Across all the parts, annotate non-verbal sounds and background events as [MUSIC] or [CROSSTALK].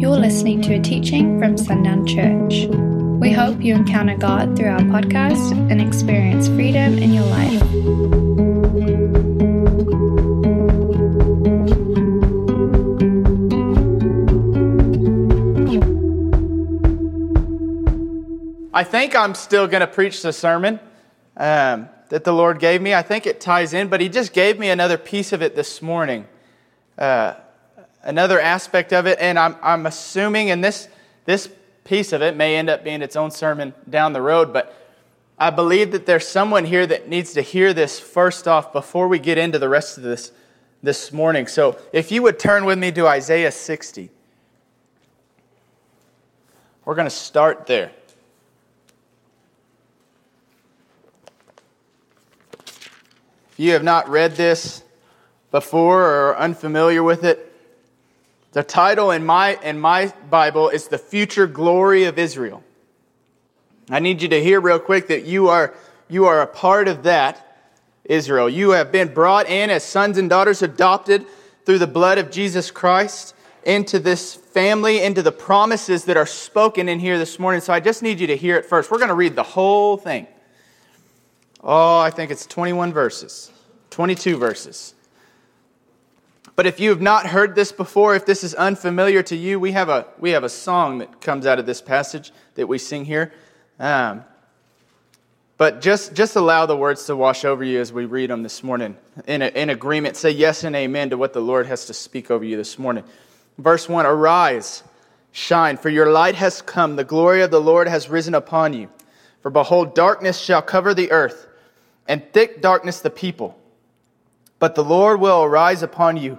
You're listening to a teaching from Sundown Church. We hope you encounter God through our podcast and experience freedom in your life. I think I'm still going to preach the sermon um, that the Lord gave me. I think it ties in, but He just gave me another piece of it this morning, uh, another aspect of it, and I'm, I'm assuming, and this, this piece of it may end up being its own sermon down the road, but I believe that there's someone here that needs to hear this first off before we get into the rest of this this morning. So if you would turn with me to Isaiah 60, we're going to start there. If you have not read this before or are unfamiliar with it, the title in my, in my Bible is The Future Glory of Israel. I need you to hear real quick that you are, you are a part of that, Israel. You have been brought in as sons and daughters adopted through the blood of Jesus Christ into this family, into the promises that are spoken in here this morning. So I just need you to hear it first. We're going to read the whole thing. Oh, I think it's 21 verses, 22 verses. But if you have not heard this before, if this is unfamiliar to you, we have a, we have a song that comes out of this passage that we sing here. Um, but just, just allow the words to wash over you as we read them this morning. In, a, in agreement, say yes and amen to what the Lord has to speak over you this morning. Verse 1 Arise, shine, for your light has come. The glory of the Lord has risen upon you. For behold, darkness shall cover the earth, and thick darkness the people. But the Lord will arise upon you,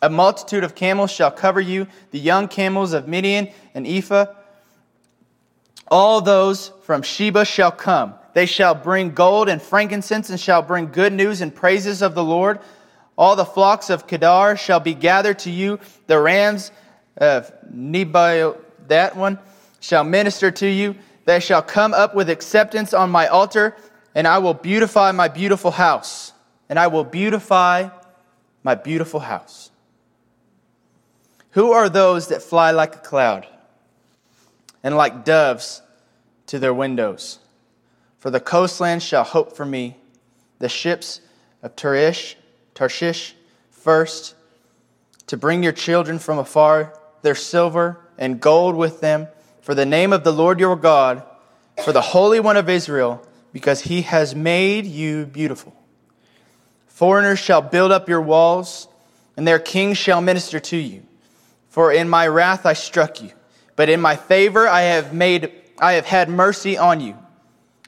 A multitude of camels shall cover you, the young camels of Midian and Ephah. All those from Sheba shall come. They shall bring gold and frankincense and shall bring good news and praises of the Lord. All the flocks of Kedar shall be gathered to you. The rams of Nebaioth, that one, shall minister to you. They shall come up with acceptance on my altar, and I will beautify my beautiful house. And I will beautify my beautiful house. Who are those that fly like a cloud and like doves to their windows? For the coastland shall hope for me, the ships of Tarshish, Tarshish first, to bring your children from afar, their silver and gold with them, for the name of the Lord your God, for the Holy One of Israel, because he has made you beautiful. Foreigners shall build up your walls, and their kings shall minister to you. For in my wrath I struck you, but in my favor I have made I have had mercy on you.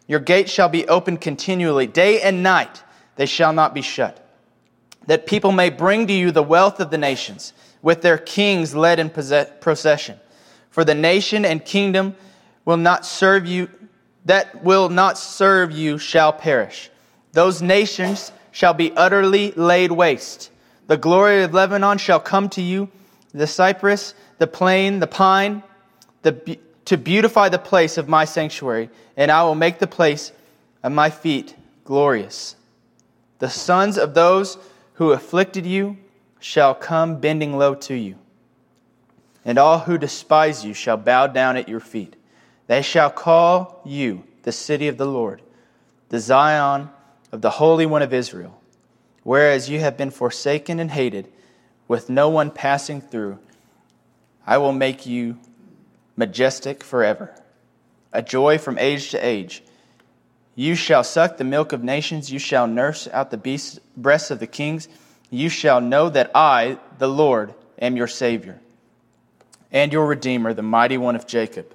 Your gates shall be open continually, day and night they shall not be shut. That people may bring to you the wealth of the nations, with their kings led in procession. For the nation and kingdom will not serve you, that will not serve you shall perish. Those nations shall be utterly laid waste. The glory of Lebanon shall come to you, the cypress, the plane, the pine, the, to beautify the place of my sanctuary, and I will make the place of my feet glorious. The sons of those who afflicted you shall come bending low to you, and all who despise you shall bow down at your feet. They shall call you the city of the Lord, the Zion of the Holy One of Israel. Whereas you have been forsaken and hated, with no one passing through, I will make you majestic forever, a joy from age to age. You shall suck the milk of nations, you shall nurse out the breasts of the kings. You shall know that I, the Lord, am your Savior and your Redeemer, the mighty one of Jacob.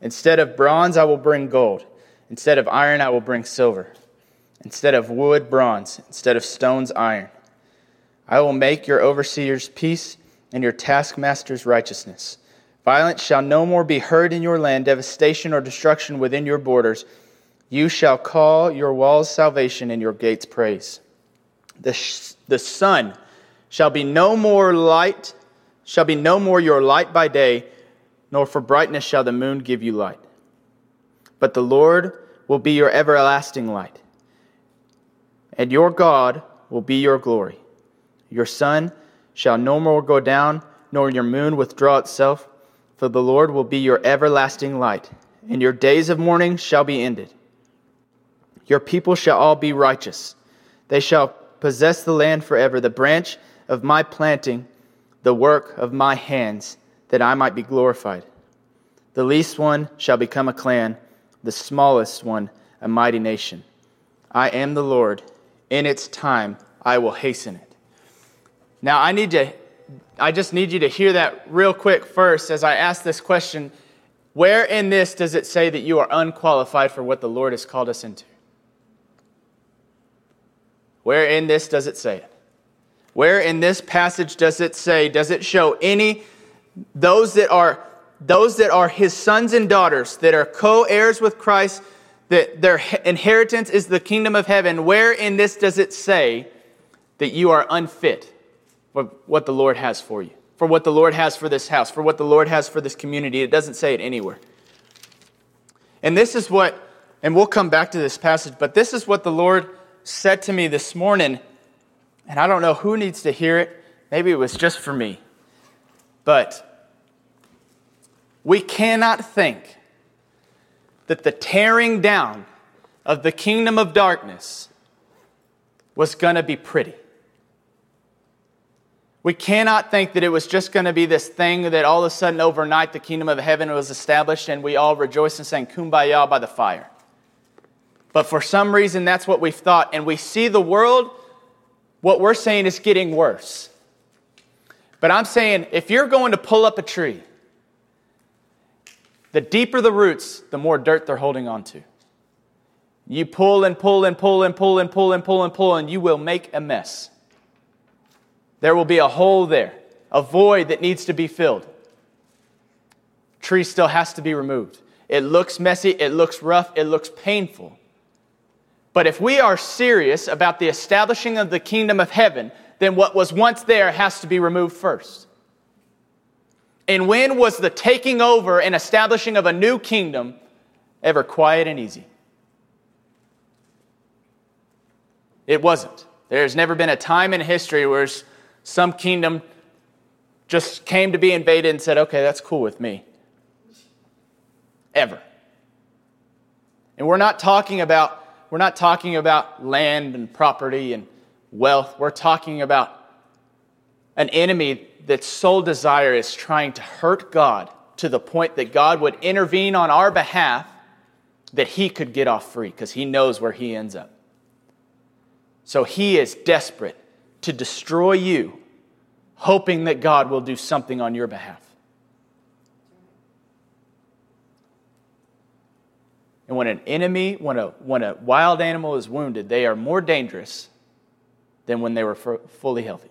Instead of bronze, I will bring gold. Instead of iron, I will bring silver. Instead of wood, bronze. Instead of stones, iron. I will make your overseers peace and your taskmasters righteousness. Violence shall no more be heard in your land, devastation or destruction within your borders. You shall call your walls salvation and your gates praise. The, sh- the sun shall be no more light, shall be no more your light by day, nor for brightness shall the moon give you light. But the Lord will be your everlasting light, and your God will be your glory. Your sun shall no more go down, nor your moon withdraw itself, for the Lord will be your everlasting light, and your days of mourning shall be ended. Your people shall all be righteous. They shall possess the land forever, the branch of my planting, the work of my hands, that I might be glorified. The least one shall become a clan, the smallest one a mighty nation. I am the Lord. In its time I will hasten it. Now I need to I just need you to hear that real quick first as I ask this question. Where in this does it say that you are unqualified for what the Lord has called us into? Where in this does it say it? Where in this passage does it say, does it show any, those that are, those that are his sons and daughters, that are co heirs with Christ, that their inheritance is the kingdom of heaven, where in this does it say that you are unfit for what the Lord has for you, for what the Lord has for this house, for what the Lord has for this community? It doesn't say it anywhere. And this is what, and we'll come back to this passage, but this is what the Lord said to me this morning, and I don't know who needs to hear it. Maybe it was just for me. But we cannot think that the tearing down of the kingdom of darkness was going to be pretty. We cannot think that it was just going to be this thing that all of a sudden overnight the kingdom of heaven was established and we all rejoice and sang kumbaya by the fire. But for some reason, that's what we've thought. And we see the world, what we're saying is getting worse. But I'm saying if you're going to pull up a tree, the deeper the roots, the more dirt they're holding on to. You pull and pull and pull and pull and pull and pull and pull, and you will make a mess. There will be a hole there, a void that needs to be filled. Tree still has to be removed. It looks messy, it looks rough, it looks painful. But if we are serious about the establishing of the kingdom of heaven, then what was once there has to be removed first. And when was the taking over and establishing of a new kingdom ever quiet and easy? It wasn't. There's never been a time in history where some kingdom just came to be invaded and said, okay, that's cool with me. Ever. And we're not talking about we're not talking about land and property and wealth. We're talking about an enemy that's sole desire is trying to hurt God to the point that God would intervene on our behalf that he could get off free because he knows where he ends up. So he is desperate to destroy you, hoping that God will do something on your behalf. And when an enemy, when a, when a wild animal is wounded, they are more dangerous than when they were fully healthy.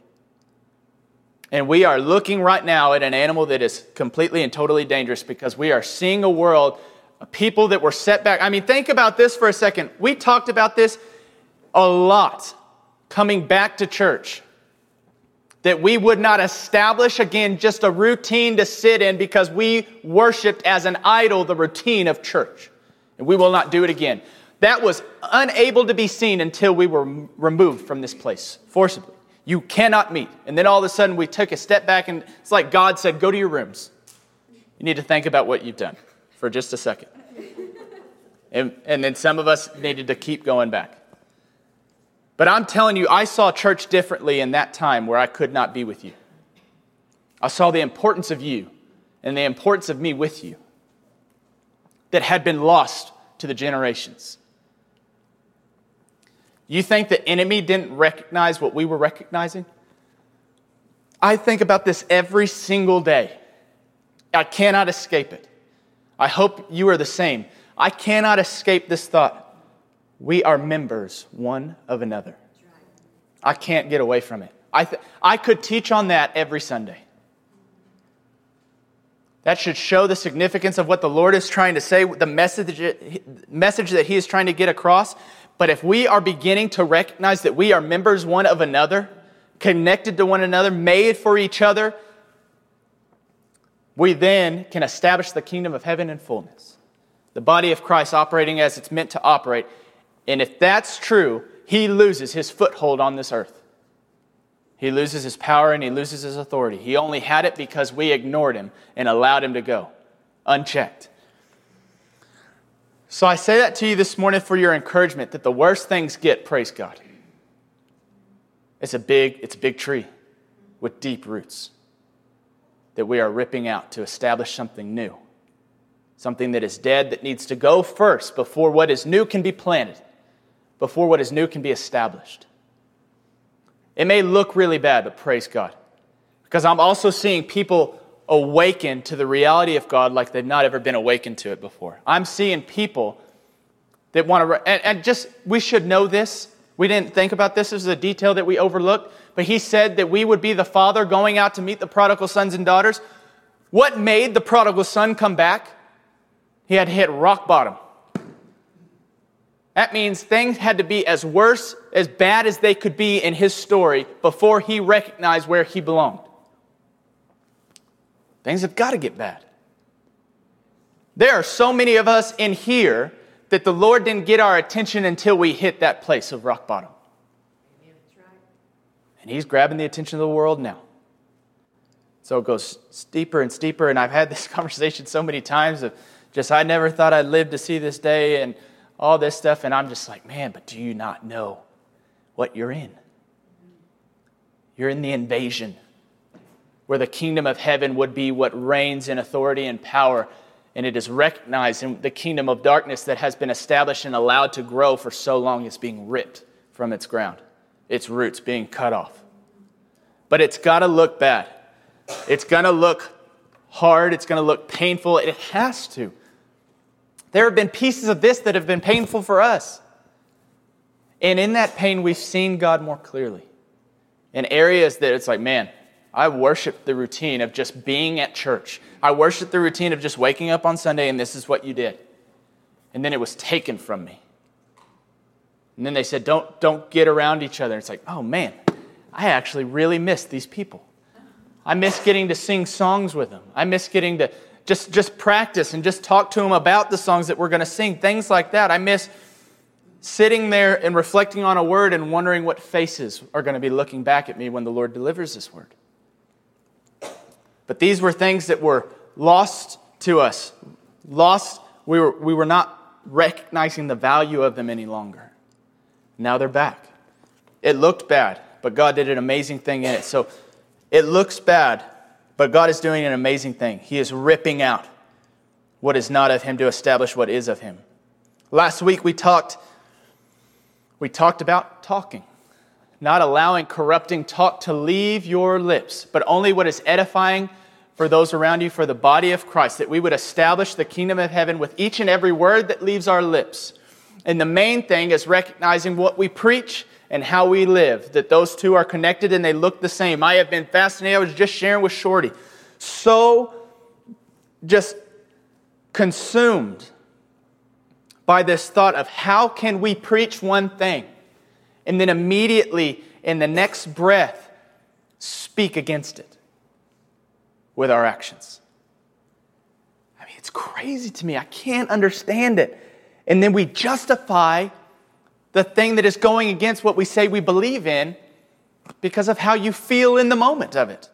And we are looking right now at an animal that is completely and totally dangerous because we are seeing a world, of people that were set back. I mean, think about this for a second. We talked about this a lot coming back to church. That we would not establish again just a routine to sit in because we worshiped as an idol the routine of church and we will not do it again. That was unable to be seen until we were removed from this place forcibly. You cannot meet. And then all of a sudden, we took a step back, and it's like God said, Go to your rooms. You need to think about what you've done for just a second. And, and then some of us needed to keep going back. But I'm telling you, I saw church differently in that time where I could not be with you. I saw the importance of you and the importance of me with you that had been lost to the generations. You think the enemy didn't recognize what we were recognizing? I think about this every single day. I cannot escape it. I hope you are the same. I cannot escape this thought. We are members one of another. I can't get away from it. I, th- I could teach on that every Sunday. That should show the significance of what the Lord is trying to say, the message, message that He is trying to get across. But if we are beginning to recognize that we are members one of another, connected to one another, made for each other, we then can establish the kingdom of heaven in fullness. The body of Christ operating as it's meant to operate. And if that's true, he loses his foothold on this earth. He loses his power and he loses his authority. He only had it because we ignored him and allowed him to go unchecked. So I say that to you this morning for your encouragement that the worst things get, praise God. It's a big, it's a big tree with deep roots that we are ripping out to establish something new. Something that is dead that needs to go first before what is new can be planted, before what is new can be established. It may look really bad, but praise God. Because I'm also seeing people awaken to the reality of God like they've not ever been awakened to it before. I'm seeing people that want to, and, and just, we should know this. We didn't think about this. This is a detail that we overlooked. But he said that we would be the father going out to meet the prodigal sons and daughters. What made the prodigal son come back? He had hit rock bottom. That means things had to be as worse, as bad as they could be in his story before he recognized where he belonged. Things have got to get bad. There are so many of us in here that the Lord didn't get our attention until we hit that place of rock bottom. And He's grabbing the attention of the world now. So it goes steeper and steeper. And I've had this [LAUGHS] conversation so many times of just, I never thought I'd live to see this day and all this stuff. And I'm just like, man, but do you not know what you're in? You're in the invasion where the kingdom of heaven would be what reigns in authority and power and it is recognized in the kingdom of darkness that has been established and allowed to grow for so long is being ripped from its ground, its roots being cut off. But it's got to look bad. It's going to look hard. It's going to look painful. It has to. There have been pieces of this that have been painful for us. And in that pain, we've seen God more clearly. In areas that it's like, man, I worship the routine of just being at church. I worship the routine of just waking up on Sunday and this is what you did. And then it was taken from me. And then they said, don't, don't get around each other. It's like, oh man, I actually really miss these people. I miss getting to sing songs with them. I miss getting to just, just practice and just talk to them about the songs that we're going to sing, things like that. I miss sitting there and reflecting on a word and wondering what faces are going to be looking back at me when the Lord delivers this word. But these were things that were lost to us. Lost, we were, we were not recognizing the value of them any longer. Now they're back. It looked bad, but God did an amazing thing in it. So it looks bad, but God is doing an amazing thing. He is ripping out what is not of Him to establish what is of Him. Last week we talked, we talked about talking not allowing corrupting talk to leave your lips, but only what is edifying for those around you, for the body of Christ, that we would establish the kingdom of heaven with each and every word that leaves our lips. And the main thing is recognizing what we preach and how we live, that those two are connected and they look the same. I have been fascinated. I was just sharing with Shorty. So just consumed by this thought of how can we preach one thing and then immediately in the next breath speak against it with our actions. I mean, it's crazy to me. I can't understand it. And then we justify the thing that is going against what we say we believe in because of how you feel in the moment of it.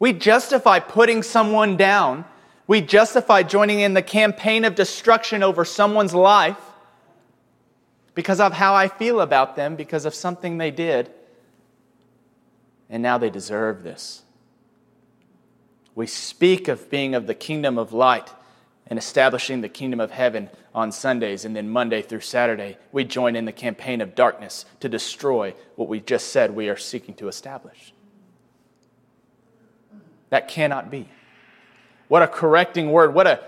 We justify putting someone down. We justify joining in the campaign of destruction over someone's life because of how I feel about them, because of something they did. And now they deserve this. We speak of being of the kingdom of light and establishing the kingdom of heaven on Sundays, and then Monday through Saturday, we join in the campaign of darkness to destroy what we just said we are seeking to establish. That cannot be. What a correcting word. What a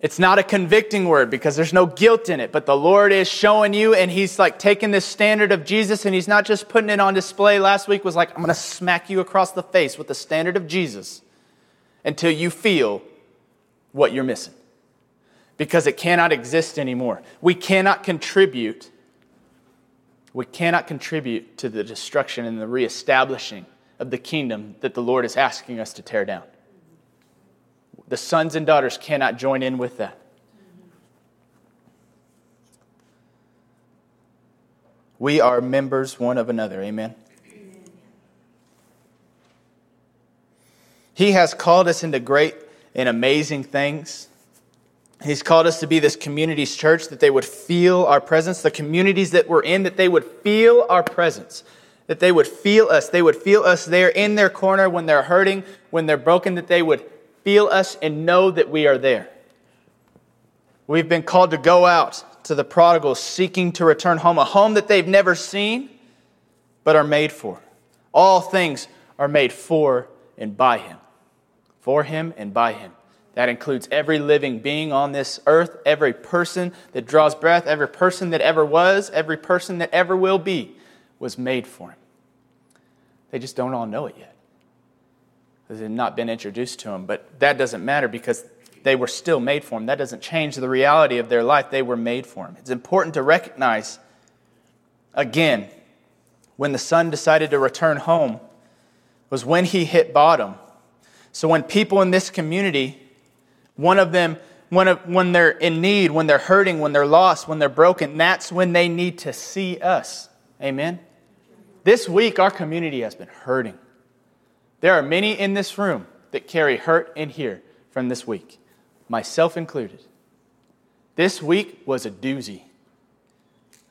it's not a convicting word because there's no guilt in it, but the Lord is showing you, and He's like taking this standard of Jesus and He's not just putting it on display. Last week was like, I'm going to smack you across the face with the standard of Jesus. until you feel what you're missing. Because it cannot exist anymore. We cannot contribute. We cannot contribute to the destruction and the reestablishing of the kingdom that the Lord is asking us to tear down. The sons and daughters cannot join in with that. We are members one of another. Amen. He has called us into great and amazing things. He's called us to be this community's church, that they would feel our presence, the communities that we're in, that they would feel our presence, that they would feel us. They would feel us there in their corner when they're hurting, when they're broken, that they would feel us and know that we are there. We've been called to go out to the prodigals seeking to return home, a home that they've never seen but are made for. All things are made for and by Him for him and by him. That includes every living being on this earth, every person that draws breath, every person that ever was, every person that ever will be was made for him. They just don't all know it yet. They have not been introduced to him, but that doesn't matter because they were still made for him. That doesn't change the reality of their life. They were made for him. It's important to recognize, again, when the son decided to return home was when he hit bottom so when people in this community, one of them, when, when they're in need, when they're hurting, when they're lost, when they're broken, that's when they need to see us. Amen? This week, our community has been hurting. There are many in this room that carry hurt in here from this week, myself included. This week was a doozy.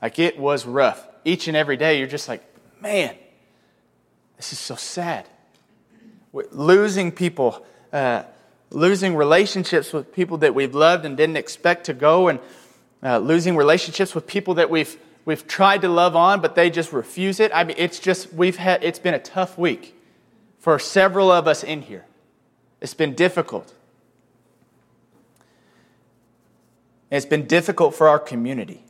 Like it was rough. Each and every day, you're just like, man, this is so sad losing people, uh, losing relationships with people that we've loved and didn't expect to go, and uh, losing relationships with people that we've we've tried to love on, but they just refuse it. I mean, it's just we've had it's been a tough week for several of us in here. It's been difficult. It's been difficult for our community.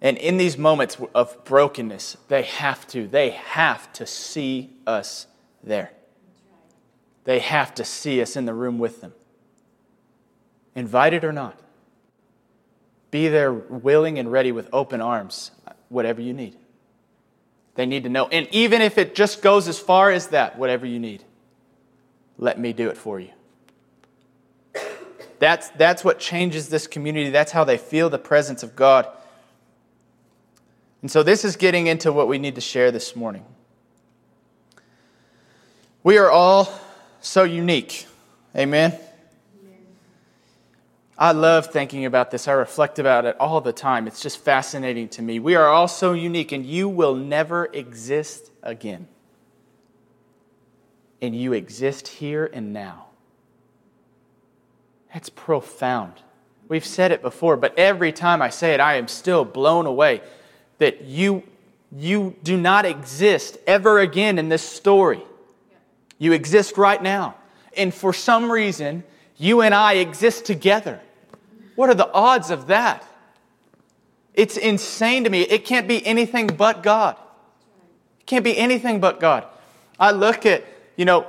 And in these moments of brokenness, they have to, they have to see us there. They have to see us in the room with them. Invited or not. Be there willing and ready with open arms, whatever you need. They need to know. And even if it just goes as far as that, whatever you need, let me do it for you. That's, that's what changes this community. That's how they feel the presence of God. And so, this is getting into what we need to share this morning. We are all so unique. Amen? I love thinking about this. I reflect about it all the time. It's just fascinating to me. We are all so unique, and you will never exist again. And you exist here and now. That's profound. We've said it before, but every time I say it, I am still blown away that you, you do not exist ever again in this story. You exist right now. And for some reason, you and I exist together. What are the odds of that? It's insane to me. It can't be anything but God. It can't be anything but God. I look at, you know,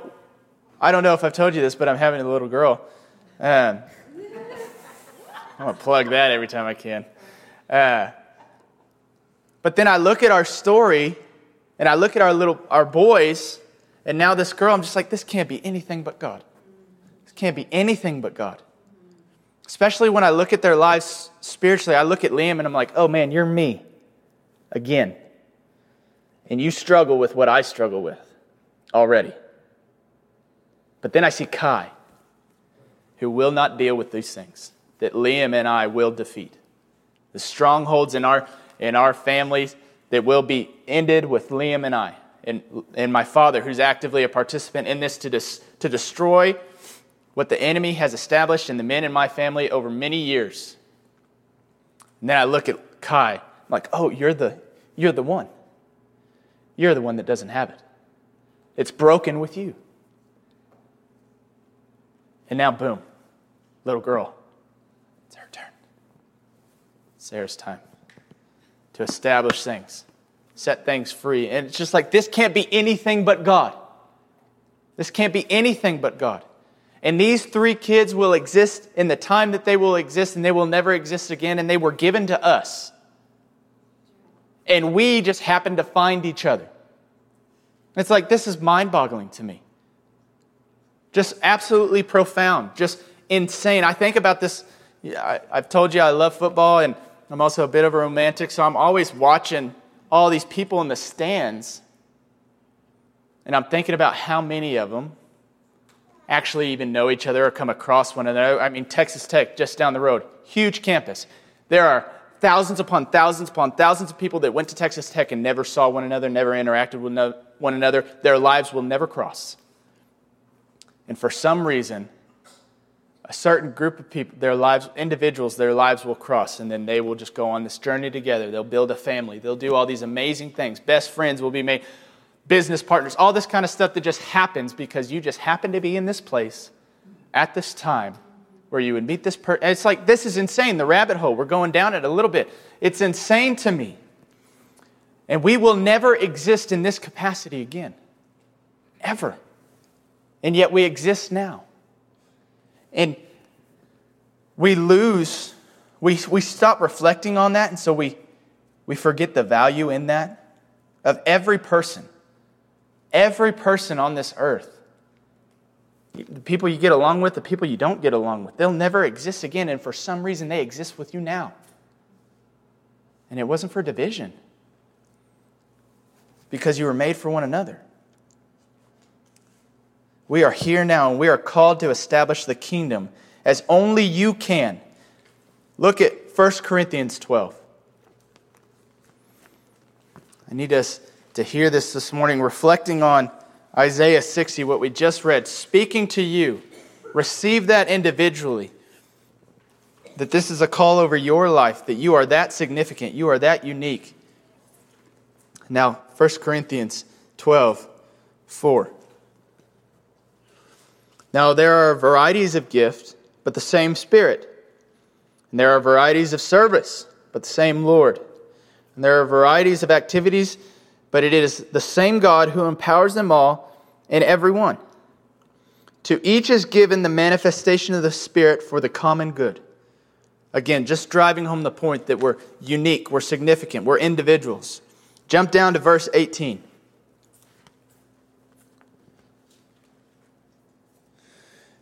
I don't know if I've told you this, but I'm having a little girl. Um, I'm going to plug that every time I can. Uh, but then I look at our story and I look at our little our boys and now this girl, I'm just like, this can't be anything but God. This can't be anything but God. Especially when I look at their lives spiritually, I look at Liam and I'm like, oh man, you're me again. And you struggle with what I struggle with already. But then I see Kai, who will not deal with these things, that Liam and I will defeat. The strongholds in our, in our families that will be ended with Liam and I and, and my father, who's actively a participant in this to, dis, to destroy what the enemy has established in the men in my family over many years. And then I look at Kai, I'm like, oh, you're the, you're the one. You're the one that doesn't have it. It's broken with you. And now, boom, little girl, it's her turn. Sarah's time to establish things set things free. And it's just like, this can't be anything but God. This can't be anything but God. And these three kids will exist in the time that they will exist, and they will never exist again, and they were given to us. And we just happened to find each other. It's like, this is mind boggling to me. Just absolutely profound, just insane. I think about this. I, have told you I love football, and I'm also a bit of a romantic, so I'm always watching all these people in the stands. And I'm thinking about how many of them actually even know each other or come across one another. I mean, Texas Tech, just down the road, huge campus. There are thousands upon thousands upon thousands of people that went to Texas Tech and never saw one another, never interacted with one another. Their lives will never cross. And for some reason, a certain group of people, their lives, individuals, their lives will cross, and then they will just go on this journey together. They'll build a family. They'll do all these amazing things. Best friends will be made business partners, all this kind of stuff that just happens because you just happen to be in this place at this time where you would meet this person. It's like, this is insane, the rabbit hole. We're going down it a little bit. It's insane to me. And we will never exist in this capacity again. Ever. And yet we exist now. And we lose, we, we stop reflecting on that, and so we, we forget the value in that of every person Every person on this earth, the people you get along with, the people you don't get along with, they'll never exist again. And for some reason, they exist with you now. And it wasn't for division, because you were made for one another. We are here now, and we are called to establish the kingdom as only you can. Look at 1 Corinthians 12. I need us to hear this this morning, reflecting on Isaiah 60, what we just read, speaking to you. Receive that individually. That this is a call over your life, that you are that significant, you are that unique. Now, 1 Corinthians 12, 4. Now, there are varieties of gift, but the same Spirit. And there are varieties of service, but the same Lord. And there are varieties of activities but it is the same God who empowers them all and every one. To each is given the manifestation of the Spirit for the common good. Again, just driving home the point that we're unique, we're significant, we're individuals. Jump down to verse 18.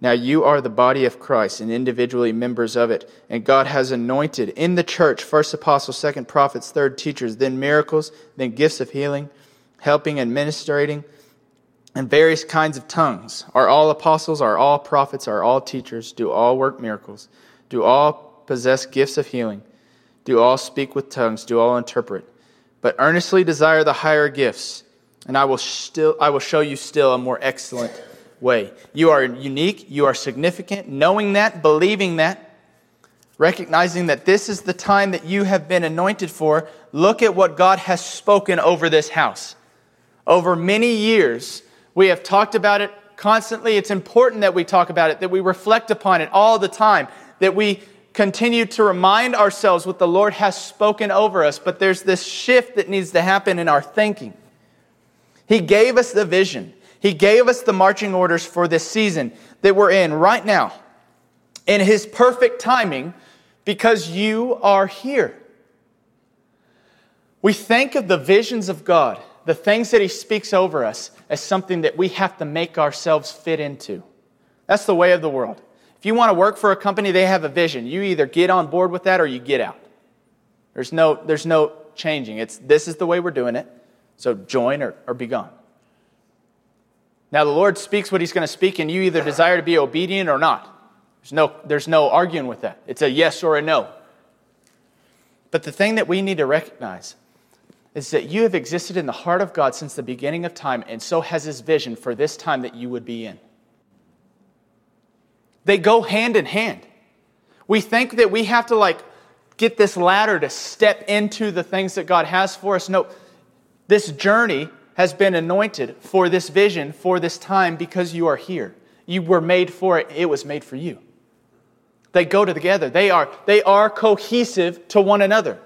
Now you are the body of Christ and individually members of it. And God has anointed in the church first apostles, second prophets, third teachers, then miracles, then gifts of healing, helping, administrating and various kinds of tongues. Are all apostles, are all prophets, are all teachers, do all work miracles, do all possess gifts of healing, do all speak with tongues, do all interpret. But earnestly desire the higher gifts, and I will, still, I will show you still a more excellent way. You are unique, you are significant, knowing that, believing that, recognizing that this is the time that you have been anointed for. Look at what God has spoken over this house. Over many years, we have talked about it constantly. It's important that we talk about it, that we reflect upon it all the time, that we continue to remind ourselves what the Lord has spoken over us. But there's this shift that needs to happen in our thinking. He gave us the vision, He gave us the marching orders for this season that we're in right now in His perfect timing because you are here. We think of the visions of God the things that he speaks over us as something that we have to make ourselves fit into. That's the way of the world. If you want to work for a company, they have a vision. You either get on board with that or you get out. There's no, there's no changing. It's this is the way we're doing it. So join or, or be gone. Now the Lord speaks what He's going to speak, and you either desire to be obedient or not. There's no, there's no arguing with that. It's a yes or a no. But the thing that we need to recognize is that you have existed in the heart of God since the beginning of time, and so has His vision for this time that you would be in. They go hand in hand. We think that we have to like get this ladder to step into the things that God has for us. No, this journey has been anointed for this vision, for this time, because you are here. You were made for it, it was made for you. They go together, they are, they are cohesive to one another.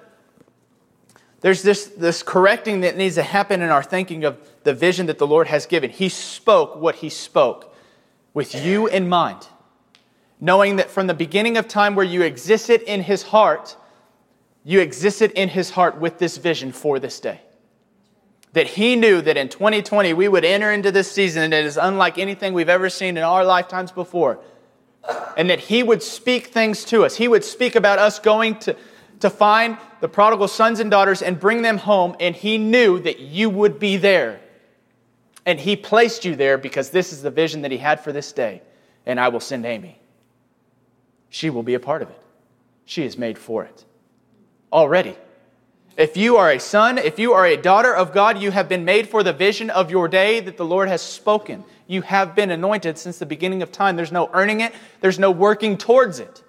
There's this, this correcting that needs to happen in our thinking of the vision that the Lord has given. He spoke what He spoke with you in mind knowing that from the beginning of time where you existed in his heart, you existed in his heart with this vision for this day. That he knew that in 2020 we would enter into this season that is unlike anything we've ever seen in our lifetimes before. And that he would speak things to us. He would speak about us going to, to find the prodigal sons and daughters and bring them home. And he knew that you would be there. And he placed you there because this is the vision that he had for this day. And I will send Amy she will be a part of it. She is made for it already. If you are a son, if you are a daughter of God, you have been made for the vision of your day that the Lord has spoken. You have been anointed since the beginning of time. There's no earning it, there's no working towards it.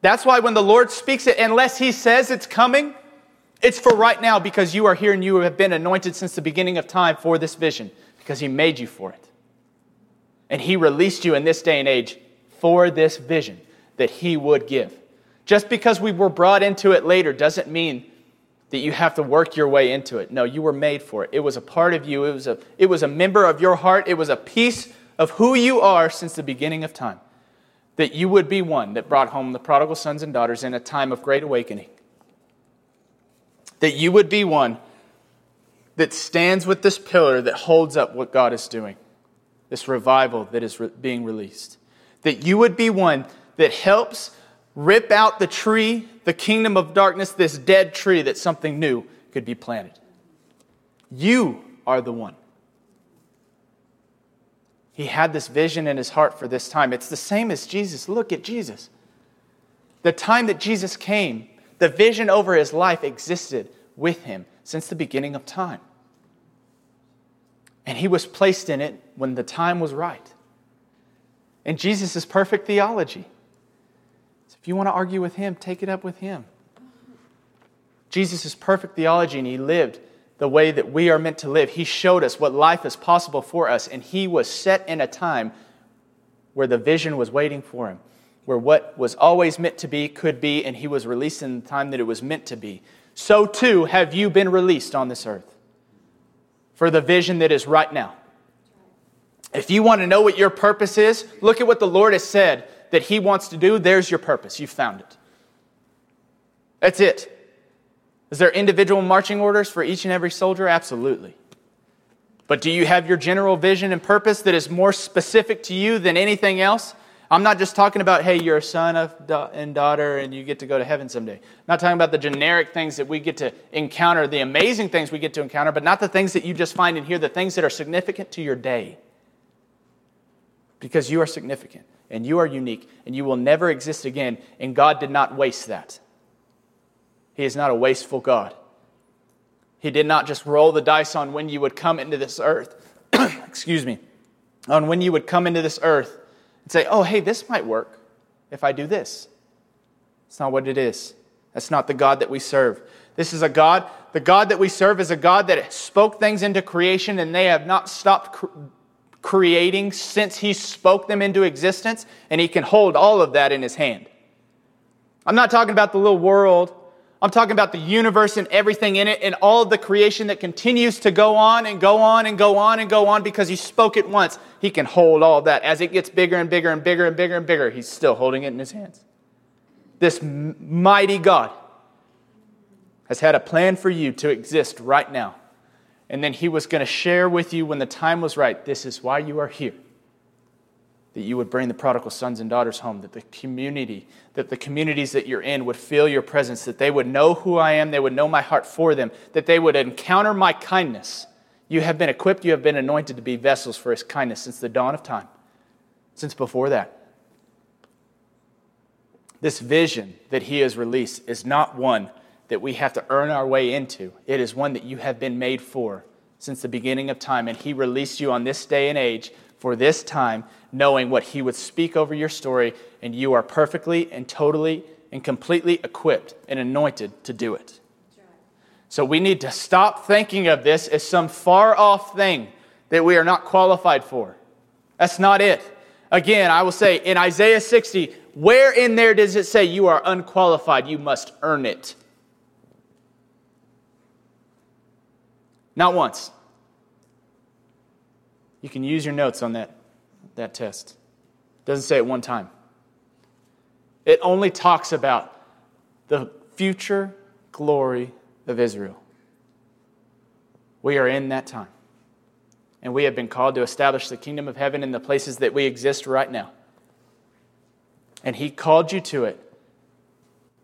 That's why when the Lord speaks it, unless He says it's coming, it's for right now because you are here and you have been anointed since the beginning of time for this vision because He made you for it. And He released you in this day and age for this vision that He would give. Just because we were brought into it later doesn't mean that you have to work your way into it. No, you were made for it. It was a part of you, it was a, it was a member of your heart, it was a piece of who you are since the beginning of time. That you would be one that brought home the prodigal sons and daughters in a time of great awakening. That you would be one that stands with this pillar that holds up what God is doing, this revival that is re- being released that you would be one that helps rip out the tree, the kingdom of darkness, this dead tree, that something new could be planted. You are the one. He had this vision in his heart for this time. It's the same as Jesus. Look at Jesus. The time that Jesus came, the vision over his life existed with him since the beginning of time. And he was placed in it when the time was right and Jesus' perfect theology. If you want to argue with him, take it up with him. Jesus' is perfect theology, and he lived the way that we are meant to live. He showed us what life is possible for us, and he was set in a time where the vision was waiting for him, where what was always meant to be could be, and he was released in the time that it was meant to be. So too have you been released on this earth for the vision that is right now. If you want to know what your purpose is, look at what the Lord has said that He wants to do. There's your purpose. You've found it. That's it. Is there individual marching orders for each and every soldier? Absolutely. But do you have your general vision and purpose that is more specific to you than anything else? I'm not just talking about, hey, you're a son of and daughter and you get to go to heaven someday. I'm not talking about the generic things that we get to encounter, the amazing things we get to encounter, but not the things that you just find in here, the things that are significant to your day because you are significant and you are unique and you will never exist again. And God did not waste that. He is not a wasteful God. He did not just roll the dice on when you would come into this earth. [CLEARS THROAT] Excuse me. On when you would come into this earth and say, oh, hey, this might work if I do this. It's not what it is. That's not the God that we serve. This is a God, the God that we serve is a God that spoke things into creation and they have not stopped creating since he spoke them into existence, and he can hold all of that in his hand. I'm not talking about the little world. I'm talking about the universe and everything in it and all of the creation that continues to go on and go on and go on and go on because he spoke it once. He can hold all of that. As it gets bigger and bigger and bigger and bigger and bigger, he's still holding it in his hands. This mighty God has had a plan for you to exist right now. And then he was going to share with you when the time was right this is why you are here. that you would bring the prodigal sons and daughters home, that the community, that the communities that you're in would feel your presence, that they would know who I am, they would know my heart for them, that they would encounter my kindness. You have been equipped, you have been anointed to be vessels for his kindness since the dawn of time, since before that. This vision that he has released is not one that we have to earn our way into. It is one that you have been made for since the beginning of time, and he released you on this day and age for this time, knowing what He would speak over your story, and you are perfectly and totally and completely equipped and anointed to do it. So we need to stop thinking of this as some far off thing that we are not qualified for. That's not it. Again, I will say in Isaiah 60, where in there does it say you are unqualified? You must earn it. Not once. You can use your notes on that, that test. It doesn't say it one time. It only talks about the future glory of Israel. We are in that time. And we have been called to establish the kingdom of heaven in the places that we exist right now. And He called you to it,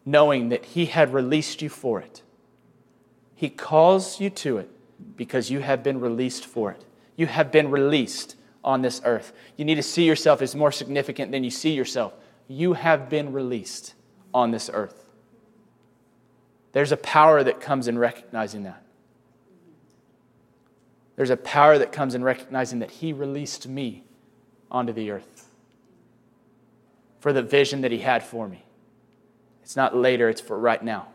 knowing that He had released you for it. He calls you to it because you have been released for it. You have been released on this earth. You need to see yourself as more significant than you see yourself. You have been released on this earth. There's a power that comes in recognizing that. There's a power that comes in recognizing that He released me onto the earth for the vision that He had for me. It's not later, it's for right now.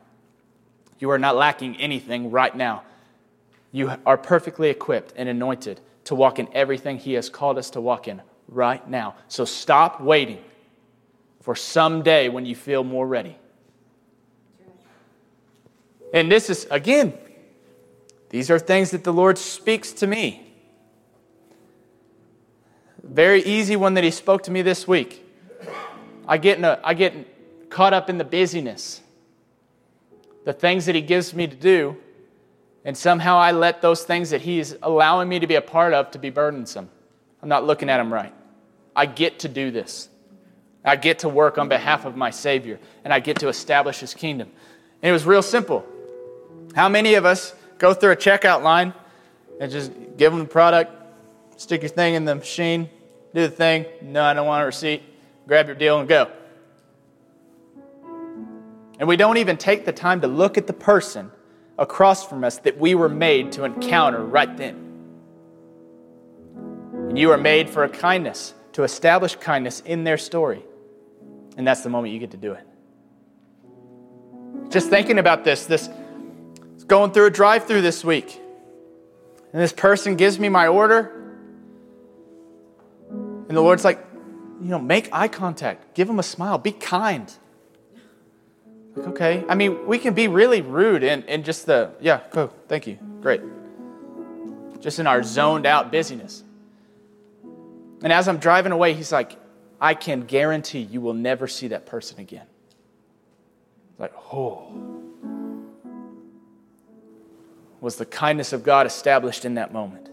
You are not lacking anything right now. You are perfectly equipped and anointed to walk in everything He has called us to walk in right now. So stop waiting for someday when you feel more ready. And this is, again, these are things that the Lord speaks to me. Very easy one that He spoke to me this week. I get, a, I get caught up in the busyness, the things that He gives me to do, and somehow I let those things that He's allowing me to be a part of to be burdensome. I'm not looking at Him right. I get to do this. I get to work on behalf of my Savior, and I get to establish His kingdom. And it was real simple. How many of us go through a checkout line and just give them the product, stick your thing in the machine, do the thing? No, I don't want a receipt. Grab your deal and go. And we don't even take the time to look at the person across from us that we were made to encounter right then. And you are made for a kindness, to establish kindness in their story. And that's the moment you get to do it. Just thinking about this, this going through a drive-through this week. And this person gives me my order. And the Lord's like, you know, make eye contact, give them a smile, be kind. Okay. I mean, we can be really rude and, and just the, yeah, cool, thank you, great. Just in our zoned out busyness. And as I'm driving away, he's like, I can guarantee you will never see that person again. Like, oh. Was the kindness of God established in that moment?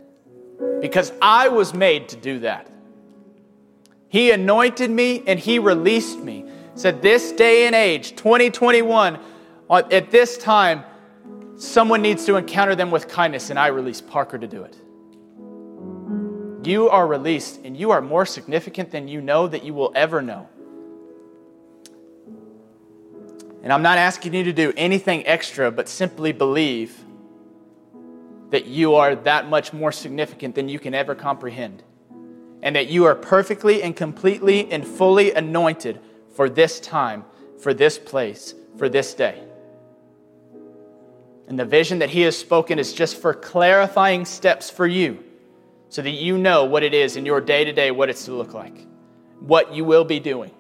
Because I was made to do that. He anointed me and He released me said, This day and age, 2021, uh, at this time, someone needs to encounter them with kindness, and I release Parker to do it. You are released, and you are more significant than you know that you will ever know. And I'm not asking you to do anything extra, but simply believe that you are that much more significant than you can ever comprehend. And that you are perfectly and completely and fully anointed for this time, for this place, for this day. And the vision that He has spoken is just for clarifying steps for you so that you know what it is in your day to day, what it's to look like, what you will be doing,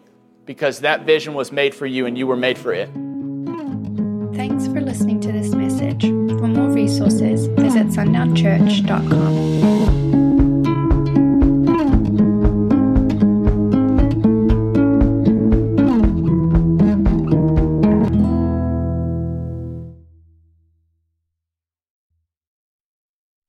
because that vision was made for you and you were made for it. Thanks for listening to this message. For more resources, visit sundownchurch.com.